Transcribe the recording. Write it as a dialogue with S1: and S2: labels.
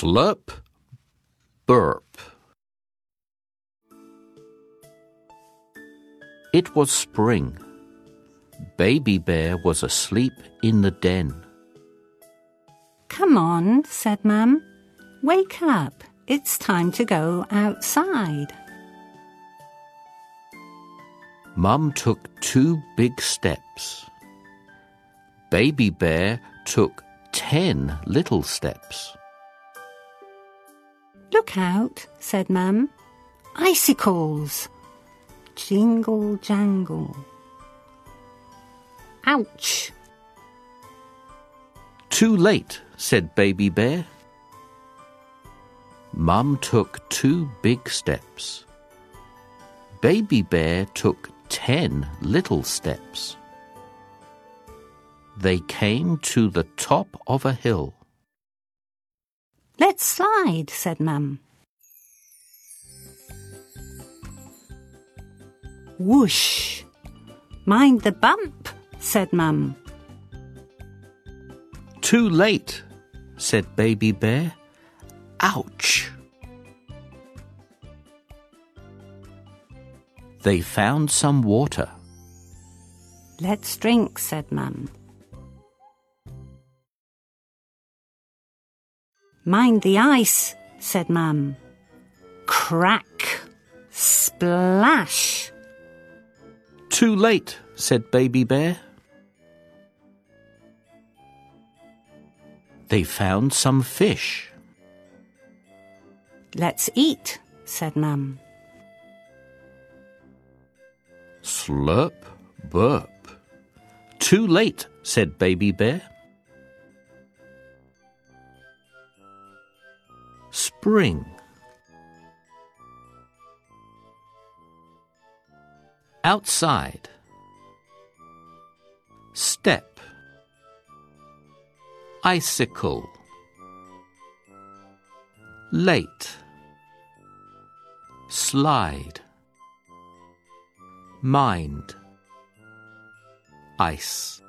S1: slurp, burp. It was spring. Baby Bear was asleep in the den.
S2: Come on, said Mum. Wake up. It's time to go outside.
S1: Mum took two big steps. Baby Bear took ten little steps.
S2: Look out, said Mum. Icicles. Jingle jangle. Ouch!
S1: Too late, said Baby Bear. Mum took two big steps. Baby Bear took ten little steps. They came to the top of a hill.
S2: Let's slide, said Mum. Whoosh! Mind the bump, said Mum.
S1: Too late, said Baby Bear. Ouch! They found some water.
S2: Let's drink, said Mum. Mind the ice, said Mum. Crack! Splash!
S1: Too late, said Baby Bear. They found some fish.
S2: Let's eat, said Mum.
S1: Slurp, burp. Too late, said Baby Bear. Spring. Outside. Step. Icicle. Late. Slide. Mind. Ice.